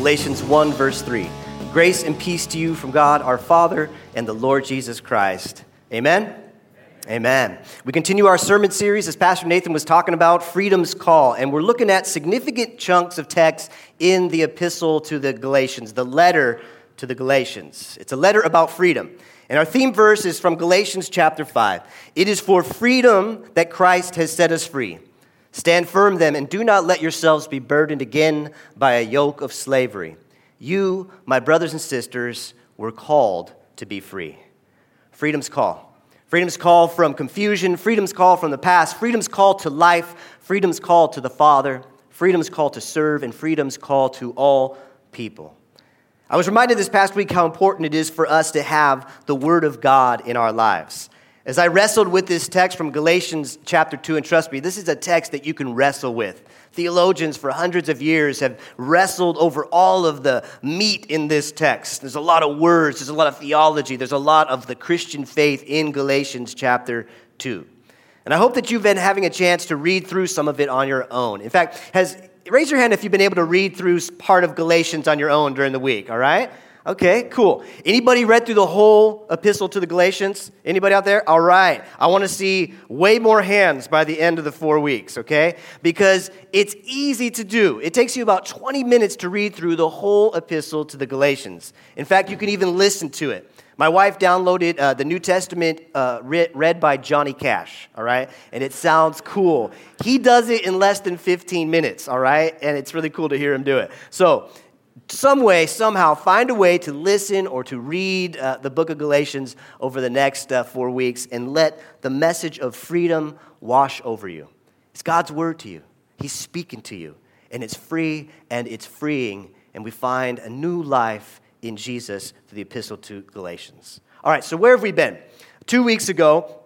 Galatians 1, verse 3. Grace and peace to you from God our Father and the Lord Jesus Christ. Amen? Amen. We continue our sermon series, as Pastor Nathan was talking about, Freedom's Call. And we're looking at significant chunks of text in the epistle to the Galatians, the letter to the Galatians. It's a letter about freedom. And our theme verse is from Galatians chapter 5. It is for freedom that Christ has set us free. Stand firm then, and do not let yourselves be burdened again by a yoke of slavery. You, my brothers and sisters, were called to be free. Freedom's call. Freedom's call from confusion, freedom's call from the past, freedom's call to life, freedom's call to the Father, freedom's call to serve, and freedom's call to all people. I was reminded this past week how important it is for us to have the Word of God in our lives. As I wrestled with this text from Galatians chapter 2, and trust me, this is a text that you can wrestle with. Theologians for hundreds of years have wrestled over all of the meat in this text. There's a lot of words, there's a lot of theology, there's a lot of the Christian faith in Galatians chapter 2. And I hope that you've been having a chance to read through some of it on your own. In fact, has raise your hand if you've been able to read through part of Galatians on your own during the week, all right? Okay, cool. Anybody read through the whole epistle to the Galatians? Anybody out there? All right. I want to see way more hands by the end of the four weeks, okay? Because it's easy to do. It takes you about 20 minutes to read through the whole epistle to the Galatians. In fact, you can even listen to it. My wife downloaded uh, the New Testament uh, read by Johnny Cash, all right? And it sounds cool. He does it in less than 15 minutes, all right? And it's really cool to hear him do it. So, some way, somehow, find a way to listen or to read uh, the book of Galatians over the next uh, four weeks and let the message of freedom wash over you. It's God's word to you, He's speaking to you, and it's free and it's freeing, and we find a new life in Jesus through the epistle to Galatians. All right, so where have we been? Two weeks ago,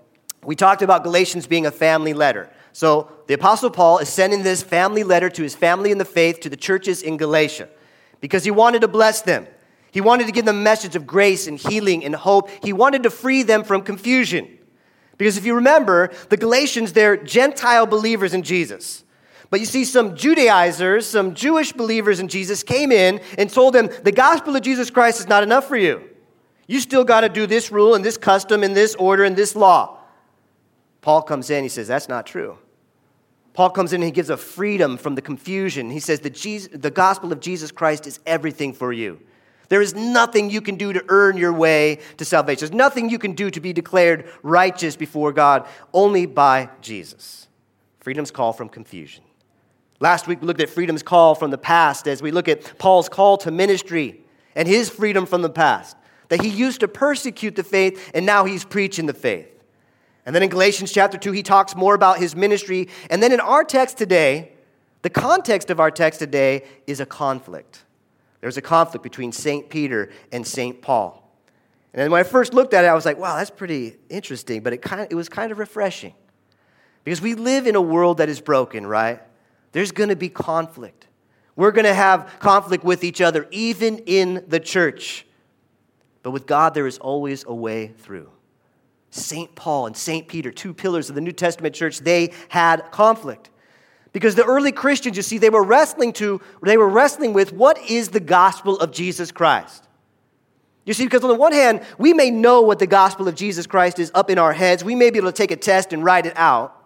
we talked about Galatians being a family letter. So the Apostle Paul is sending this family letter to his family in the faith to the churches in Galatia because he wanted to bless them. He wanted to give them a message of grace and healing and hope. He wanted to free them from confusion. Because if you remember, the Galatians, they're Gentile believers in Jesus. But you see, some Judaizers, some Jewish believers in Jesus came in and told them the gospel of Jesus Christ is not enough for you. You still got to do this rule and this custom and this order and this law. Paul comes in, he says, That's not true. Paul comes in and he gives a freedom from the confusion. He says that Jesus, the gospel of Jesus Christ is everything for you. There is nothing you can do to earn your way to salvation. There's nothing you can do to be declared righteous before God, only by Jesus. Freedom's call from confusion. Last week we looked at freedom's call from the past as we look at Paul's call to ministry and his freedom from the past. That he used to persecute the faith and now he's preaching the faith. And then in Galatians chapter 2, he talks more about his ministry. And then in our text today, the context of our text today is a conflict. There's a conflict between St. Peter and St. Paul. And then when I first looked at it, I was like, wow, that's pretty interesting, but it, kind of, it was kind of refreshing. Because we live in a world that is broken, right? There's going to be conflict. We're going to have conflict with each other, even in the church. But with God, there is always a way through. St. Paul and St. Peter, two pillars of the New Testament church, they had conflict. Because the early Christians, you see, they were wrestling to, they were wrestling with what is the gospel of Jesus Christ? You see, because on the one hand, we may know what the gospel of Jesus Christ is up in our heads. We may be able to take a test and write it out.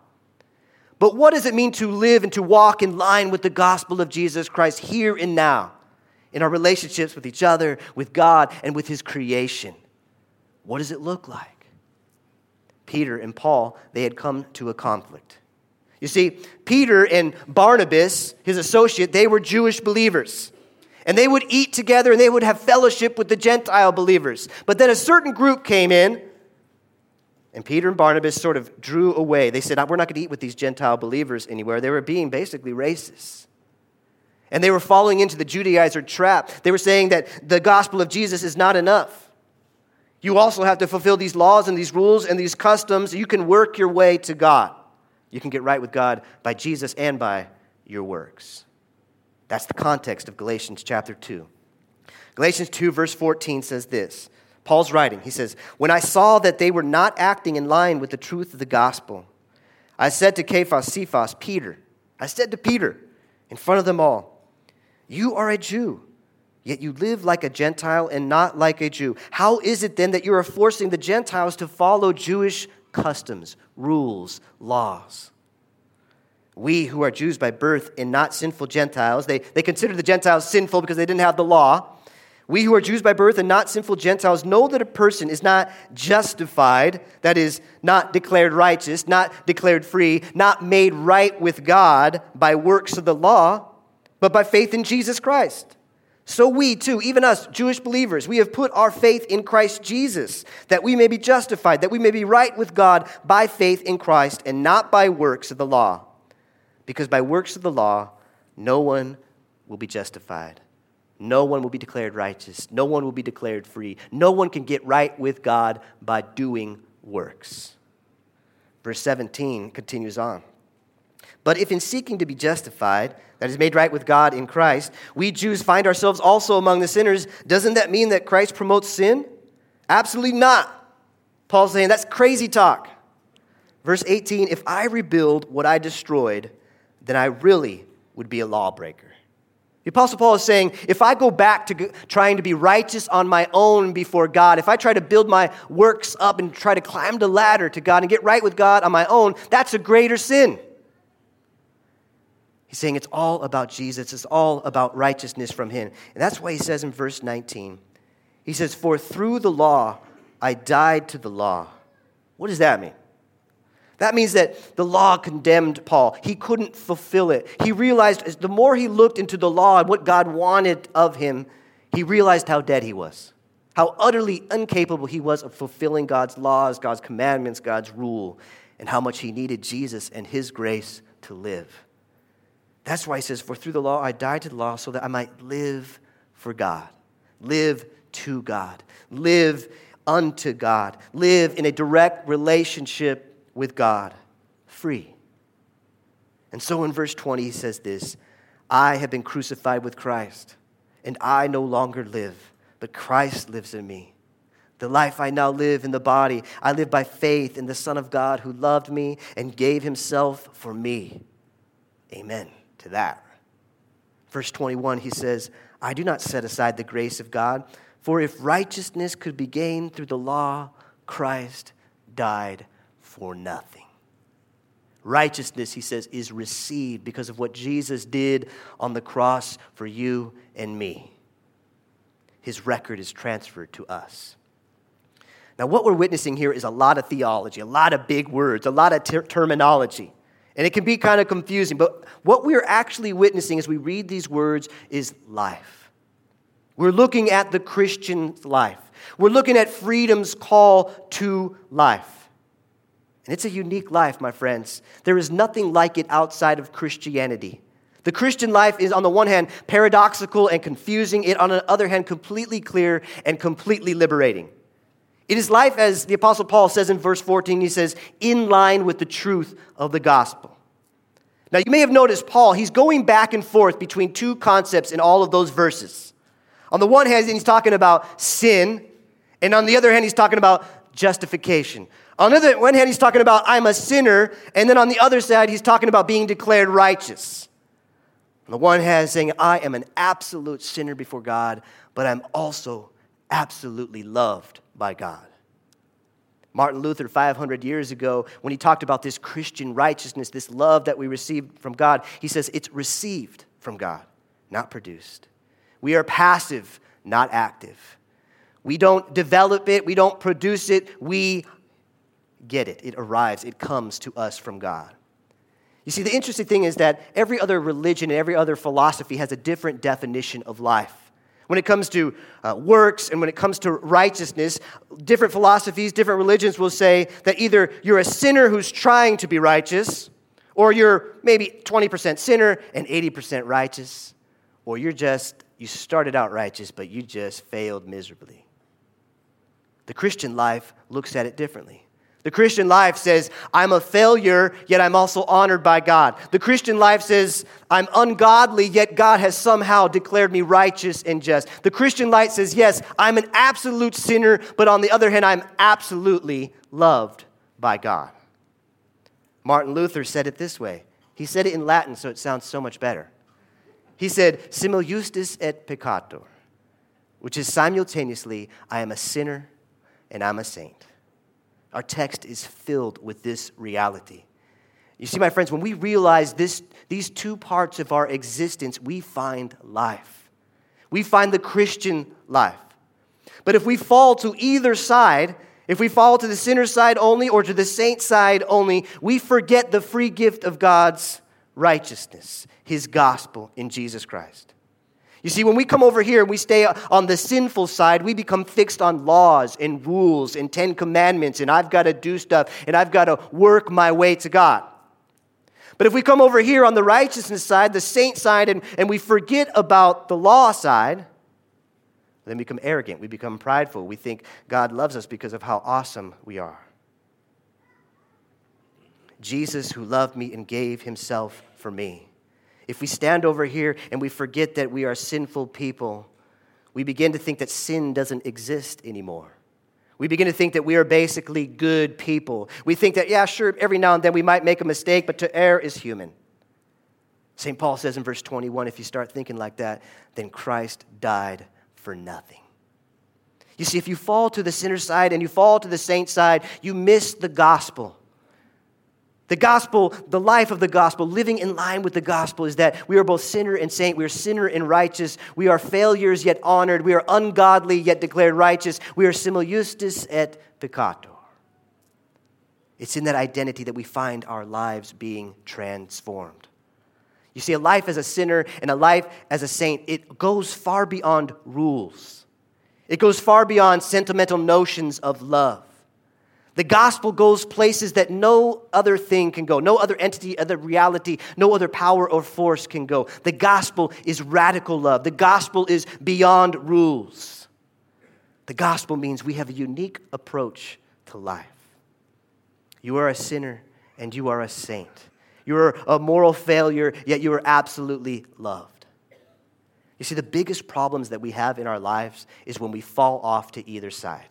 But what does it mean to live and to walk in line with the gospel of Jesus Christ here and now in our relationships with each other, with God, and with His creation? What does it look like? Peter and Paul, they had come to a conflict. You see, Peter and Barnabas, his associate, they were Jewish believers. And they would eat together and they would have fellowship with the Gentile believers. But then a certain group came in, and Peter and Barnabas sort of drew away. They said, ah, We're not going to eat with these Gentile believers anywhere. They were being basically racist. And they were falling into the Judaizer trap. They were saying that the gospel of Jesus is not enough. You also have to fulfill these laws and these rules and these customs. You can work your way to God. You can get right with God by Jesus and by your works. That's the context of Galatians chapter 2. Galatians 2, verse 14 says this Paul's writing. He says, When I saw that they were not acting in line with the truth of the gospel, I said to Cephas, Cephas, Peter, I said to Peter in front of them all, You are a Jew yet you live like a Gentile and not like a Jew. How is it then that you are forcing the Gentiles to follow Jewish customs, rules, laws? We who are Jews by birth and not sinful Gentiles, they, they consider the Gentiles sinful because they didn't have the law. We who are Jews by birth and not sinful Gentiles know that a person is not justified, that is, not declared righteous, not declared free, not made right with God by works of the law, but by faith in Jesus Christ. So we too, even us, Jewish believers, we have put our faith in Christ Jesus, that we may be justified, that we may be right with God by faith in Christ and not by works of the law. Because by works of the law, no one will be justified. No one will be declared righteous. No one will be declared free. No one can get right with God by doing works. Verse 17 continues on. But if in seeking to be justified, that is made right with God in Christ, we Jews find ourselves also among the sinners, doesn't that mean that Christ promotes sin? Absolutely not. Paul's saying that's crazy talk. Verse 18 If I rebuild what I destroyed, then I really would be a lawbreaker. The Apostle Paul is saying, if I go back to trying to be righteous on my own before God, if I try to build my works up and try to climb the ladder to God and get right with God on my own, that's a greater sin. He's saying it's all about Jesus, it's all about righteousness from Him. And that's why he says in verse 19, he says, For through the law I died to the law. What does that mean? That means that the law condemned Paul. He couldn't fulfill it. He realized the more he looked into the law and what God wanted of him, he realized how dead he was, how utterly incapable he was of fulfilling God's laws, God's commandments, God's rule, and how much he needed Jesus and his grace to live. That's why he says, For through the law I died to the law so that I might live for God, live to God, live unto God, live in a direct relationship with God free. And so in verse 20, he says this I have been crucified with Christ, and I no longer live, but Christ lives in me. The life I now live in the body, I live by faith in the Son of God who loved me and gave himself for me. Amen to that. Verse 21, he says, I do not set aside the grace of God, for if righteousness could be gained through the law, Christ died for nothing. Righteousness, he says, is received because of what Jesus did on the cross for you and me. His record is transferred to us. Now, what we're witnessing here is a lot of theology, a lot of big words, a lot of ter- terminology. And it can be kind of confusing, but what we're actually witnessing as we read these words is life. We're looking at the Christian life. We're looking at freedom's call to life. And it's a unique life, my friends. There is nothing like it outside of Christianity. The Christian life is, on the one hand, paradoxical and confusing, it, on the other hand, completely clear and completely liberating. It is life, as the Apostle Paul says in verse 14, he says, in line with the truth of the gospel. Now, you may have noticed Paul, he's going back and forth between two concepts in all of those verses. On the one hand, he's talking about sin, and on the other hand, he's talking about justification. On the one hand, he's talking about, I'm a sinner. And then on the other side, he's talking about being declared righteous. On the one hand, saying, I am an absolute sinner before God, but I'm also absolutely loved by God. Martin Luther, 500 years ago, when he talked about this Christian righteousness, this love that we receive from God, he says it's received from God, not produced. We are passive, not active. We don't develop it, we don't produce it, we get it. It arrives, it comes to us from God. You see, the interesting thing is that every other religion and every other philosophy has a different definition of life. When it comes to uh, works and when it comes to righteousness, different philosophies, different religions will say that either you're a sinner who's trying to be righteous, or you're maybe 20% sinner and 80% righteous, or you're just, you started out righteous, but you just failed miserably. The Christian life looks at it differently. The Christian life says, I'm a failure, yet I'm also honored by God. The Christian life says, I'm ungodly, yet God has somehow declared me righteous and just. The Christian life says, yes, I'm an absolute sinner, but on the other hand, I'm absolutely loved by God. Martin Luther said it this way. He said it in Latin, so it sounds so much better. He said, Simul justus et peccator. which is simultaneously, I am a sinner and I'm a saint. Our text is filled with this reality. You see, my friends, when we realize this, these two parts of our existence, we find life. We find the Christian life. But if we fall to either side, if we fall to the sinner's side only or to the saint's side only, we forget the free gift of God's righteousness, his gospel in Jesus Christ. You see, when we come over here and we stay on the sinful side, we become fixed on laws and rules and Ten Commandments, and I've got to do stuff and I've got to work my way to God. But if we come over here on the righteousness side, the saint side, and, and we forget about the law side, then we become arrogant. We become prideful. We think God loves us because of how awesome we are. Jesus, who loved me and gave himself for me. If we stand over here and we forget that we are sinful people, we begin to think that sin doesn't exist anymore. We begin to think that we are basically good people. We think that, yeah, sure, every now and then we might make a mistake, but to err is human. St. Paul says in verse 21 if you start thinking like that, then Christ died for nothing. You see, if you fall to the sinner side and you fall to the saint side, you miss the gospel. The gospel, the life of the gospel, living in line with the gospel is that we are both sinner and saint. We are sinner and righteous. We are failures yet honored. We are ungodly yet declared righteous. We are simul justus et peccator. It's in that identity that we find our lives being transformed. You see, a life as a sinner and a life as a saint, it goes far beyond rules. It goes far beyond sentimental notions of love. The gospel goes places that no other thing can go, no other entity, other reality, no other power or force can go. The gospel is radical love. The gospel is beyond rules. The gospel means we have a unique approach to life. You are a sinner and you are a saint. You are a moral failure, yet you are absolutely loved. You see, the biggest problems that we have in our lives is when we fall off to either side.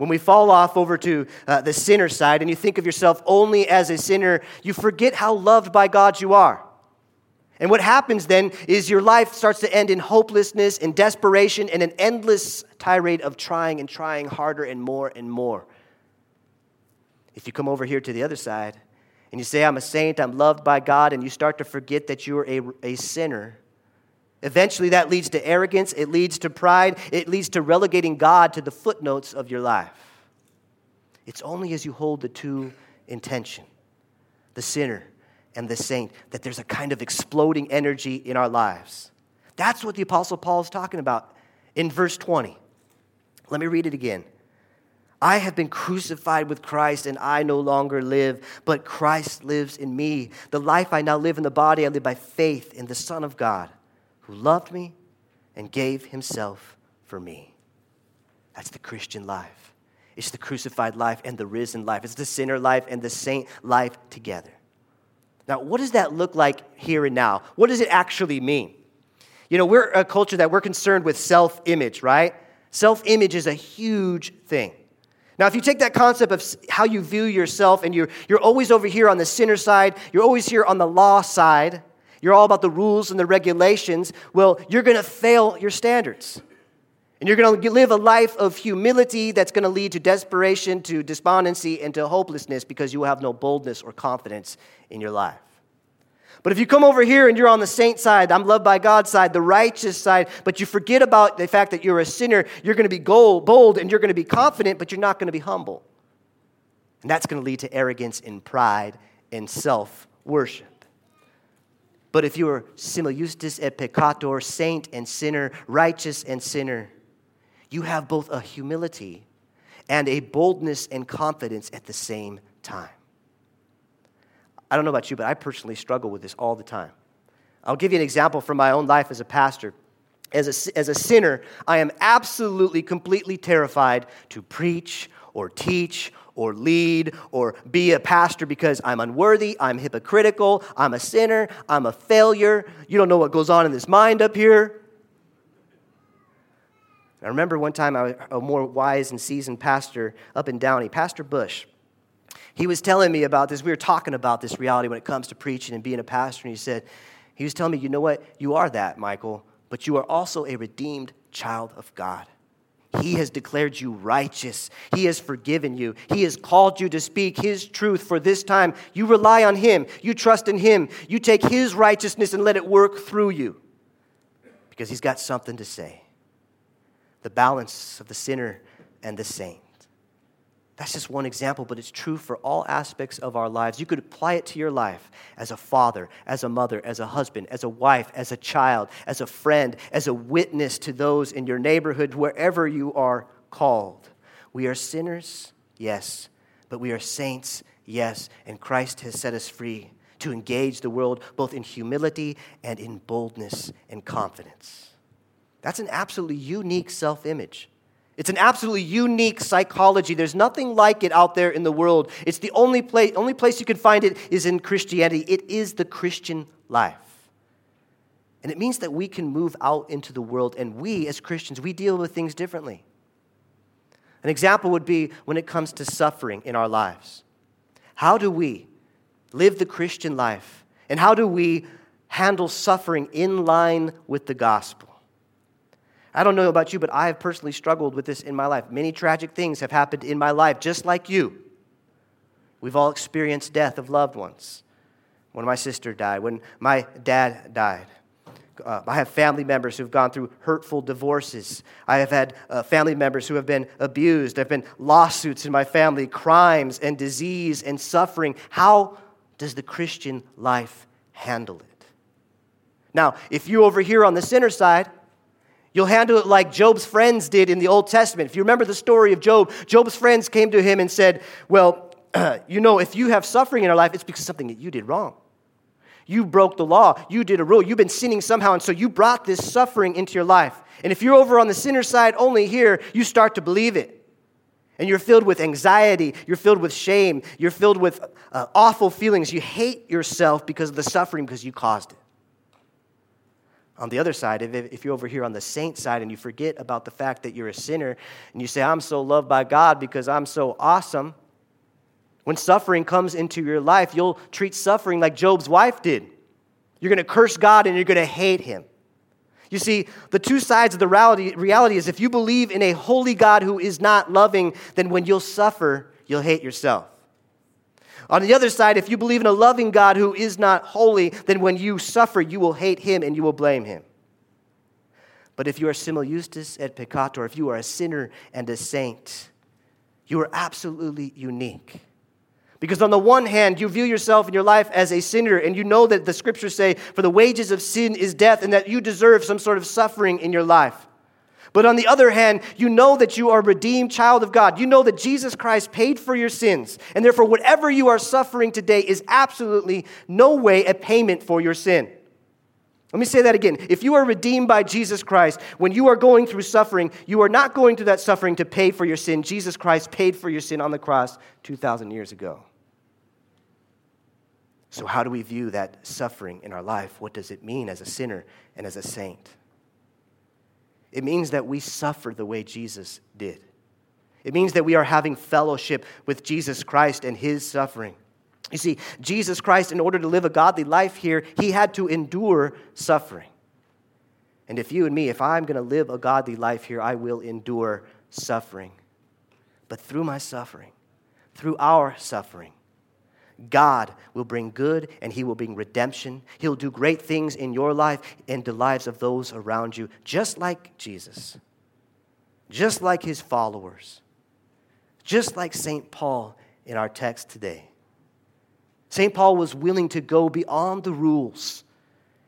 When we fall off over to uh, the sinner side and you think of yourself only as a sinner, you forget how loved by God you are. And what happens then is your life starts to end in hopelessness and desperation and an endless tirade of trying and trying harder and more and more. If you come over here to the other side and you say, I'm a saint, I'm loved by God, and you start to forget that you're a, a sinner, Eventually, that leads to arrogance, it leads to pride, it leads to relegating God to the footnotes of your life. It's only as you hold the two in tension, the sinner and the saint, that there's a kind of exploding energy in our lives. That's what the Apostle Paul is talking about in verse 20. Let me read it again. I have been crucified with Christ, and I no longer live, but Christ lives in me. The life I now live in the body, I live by faith in the Son of God who loved me and gave himself for me. That's the Christian life. It's the crucified life and the risen life. It's the sinner life and the saint life together. Now, what does that look like here and now? What does it actually mean? You know, we're a culture that we're concerned with self image, right? Self image is a huge thing. Now, if you take that concept of how you view yourself and you're, you're always over here on the sinner side, you're always here on the law side, you're all about the rules and the regulations, well, you're going to fail your standards. And you're going to live a life of humility that's going to lead to desperation, to despondency, and to hopelessness because you will have no boldness or confidence in your life. But if you come over here and you're on the saint side, I'm loved by God's side, the righteous side, but you forget about the fact that you're a sinner, you're going to be bold and you're going to be confident, but you're not going to be humble. And that's going to lead to arrogance and pride and self worship. But if you are simul justus et peccator, saint and sinner, righteous and sinner, you have both a humility and a boldness and confidence at the same time. I don't know about you, but I personally struggle with this all the time. I'll give you an example from my own life as a pastor. As a, as a sinner, I am absolutely, completely terrified to preach or teach or lead or be a pastor because I'm unworthy, I'm hypocritical, I'm a sinner, I'm a failure. You don't know what goes on in this mind up here. I remember one time I was a more wise and seasoned pastor up in Downey, Pastor Bush. He was telling me about this. We were talking about this reality when it comes to preaching and being a pastor. And he said, he was telling me, you know what? You are that, Michael, but you are also a redeemed child of God. He has declared you righteous. He has forgiven you. He has called you to speak His truth for this time. You rely on Him. You trust in Him. You take His righteousness and let it work through you because He's got something to say. The balance of the sinner and the saint. That's just one example, but it's true for all aspects of our lives. You could apply it to your life as a father, as a mother, as a husband, as a wife, as a child, as a friend, as a witness to those in your neighborhood, wherever you are called. We are sinners, yes, but we are saints, yes, and Christ has set us free to engage the world both in humility and in boldness and confidence. That's an absolutely unique self image. It's an absolutely unique psychology. There's nothing like it out there in the world. It's the only place, only place you can find it is in Christianity. It is the Christian life. And it means that we can move out into the world, and we, as Christians, we deal with things differently. An example would be when it comes to suffering in our lives. How do we live the Christian life? And how do we handle suffering in line with the gospel? I don't know about you, but I have personally struggled with this in my life. Many tragic things have happened in my life, just like you. We've all experienced death of loved ones. When my sister died, when my dad died. Uh, I have family members who've gone through hurtful divorces. I have had uh, family members who have been abused. There have been lawsuits in my family, crimes and disease and suffering. How does the Christian life handle it? Now, if you over here on the sinner side, You'll handle it like Job's friends did in the Old Testament. If you remember the story of Job, Job's friends came to him and said, Well, you know, if you have suffering in your life, it's because something that you did wrong. You broke the law. You did a rule. You've been sinning somehow, and so you brought this suffering into your life. And if you're over on the sinner side only here, you start to believe it. And you're filled with anxiety. You're filled with shame. You're filled with uh, awful feelings. You hate yourself because of the suffering because you caused it. On the other side, if, if you're over here on the saint side and you forget about the fact that you're a sinner and you say, I'm so loved by God because I'm so awesome, when suffering comes into your life, you'll treat suffering like Job's wife did. You're going to curse God and you're going to hate him. You see, the two sides of the reality, reality is if you believe in a holy God who is not loving, then when you'll suffer, you'll hate yourself. On the other side, if you believe in a loving God who is not holy, then when you suffer, you will hate him and you will blame him. But if you are simul justus et peccator, if you are a sinner and a saint, you are absolutely unique. Because on the one hand, you view yourself in your life as a sinner, and you know that the scriptures say, for the wages of sin is death, and that you deserve some sort of suffering in your life. But on the other hand, you know that you are redeemed child of God. You know that Jesus Christ paid for your sins. And therefore, whatever you are suffering today is absolutely no way a payment for your sin. Let me say that again. If you are redeemed by Jesus Christ, when you are going through suffering, you are not going through that suffering to pay for your sin. Jesus Christ paid for your sin on the cross 2,000 years ago. So, how do we view that suffering in our life? What does it mean as a sinner and as a saint? It means that we suffer the way Jesus did. It means that we are having fellowship with Jesus Christ and his suffering. You see, Jesus Christ, in order to live a godly life here, he had to endure suffering. And if you and me, if I'm going to live a godly life here, I will endure suffering. But through my suffering, through our suffering, God will bring good and He will bring redemption. He'll do great things in your life and the lives of those around you, just like Jesus, just like His followers, just like St. Paul in our text today. St. Paul was willing to go beyond the rules,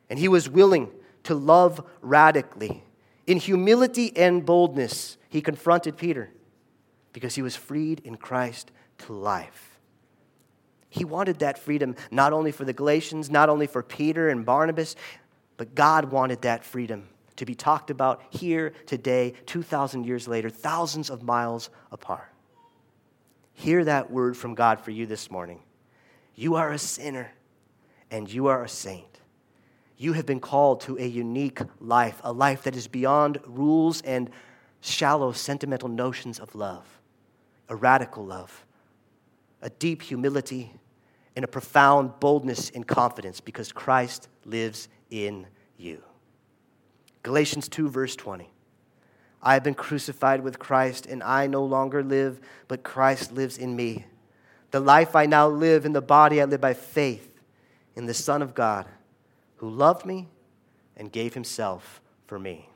and he was willing to love radically. In humility and boldness, he confronted Peter because he was freed in Christ to life. He wanted that freedom not only for the Galatians, not only for Peter and Barnabas, but God wanted that freedom to be talked about here today, 2,000 years later, thousands of miles apart. Hear that word from God for you this morning. You are a sinner and you are a saint. You have been called to a unique life, a life that is beyond rules and shallow, sentimental notions of love, a radical love, a deep humility in a profound boldness and confidence because Christ lives in you. Galatians 2, verse 20. I have been crucified with Christ, and I no longer live, but Christ lives in me. The life I now live in the body, I live by faith in the Son of God, who loved me and gave himself for me.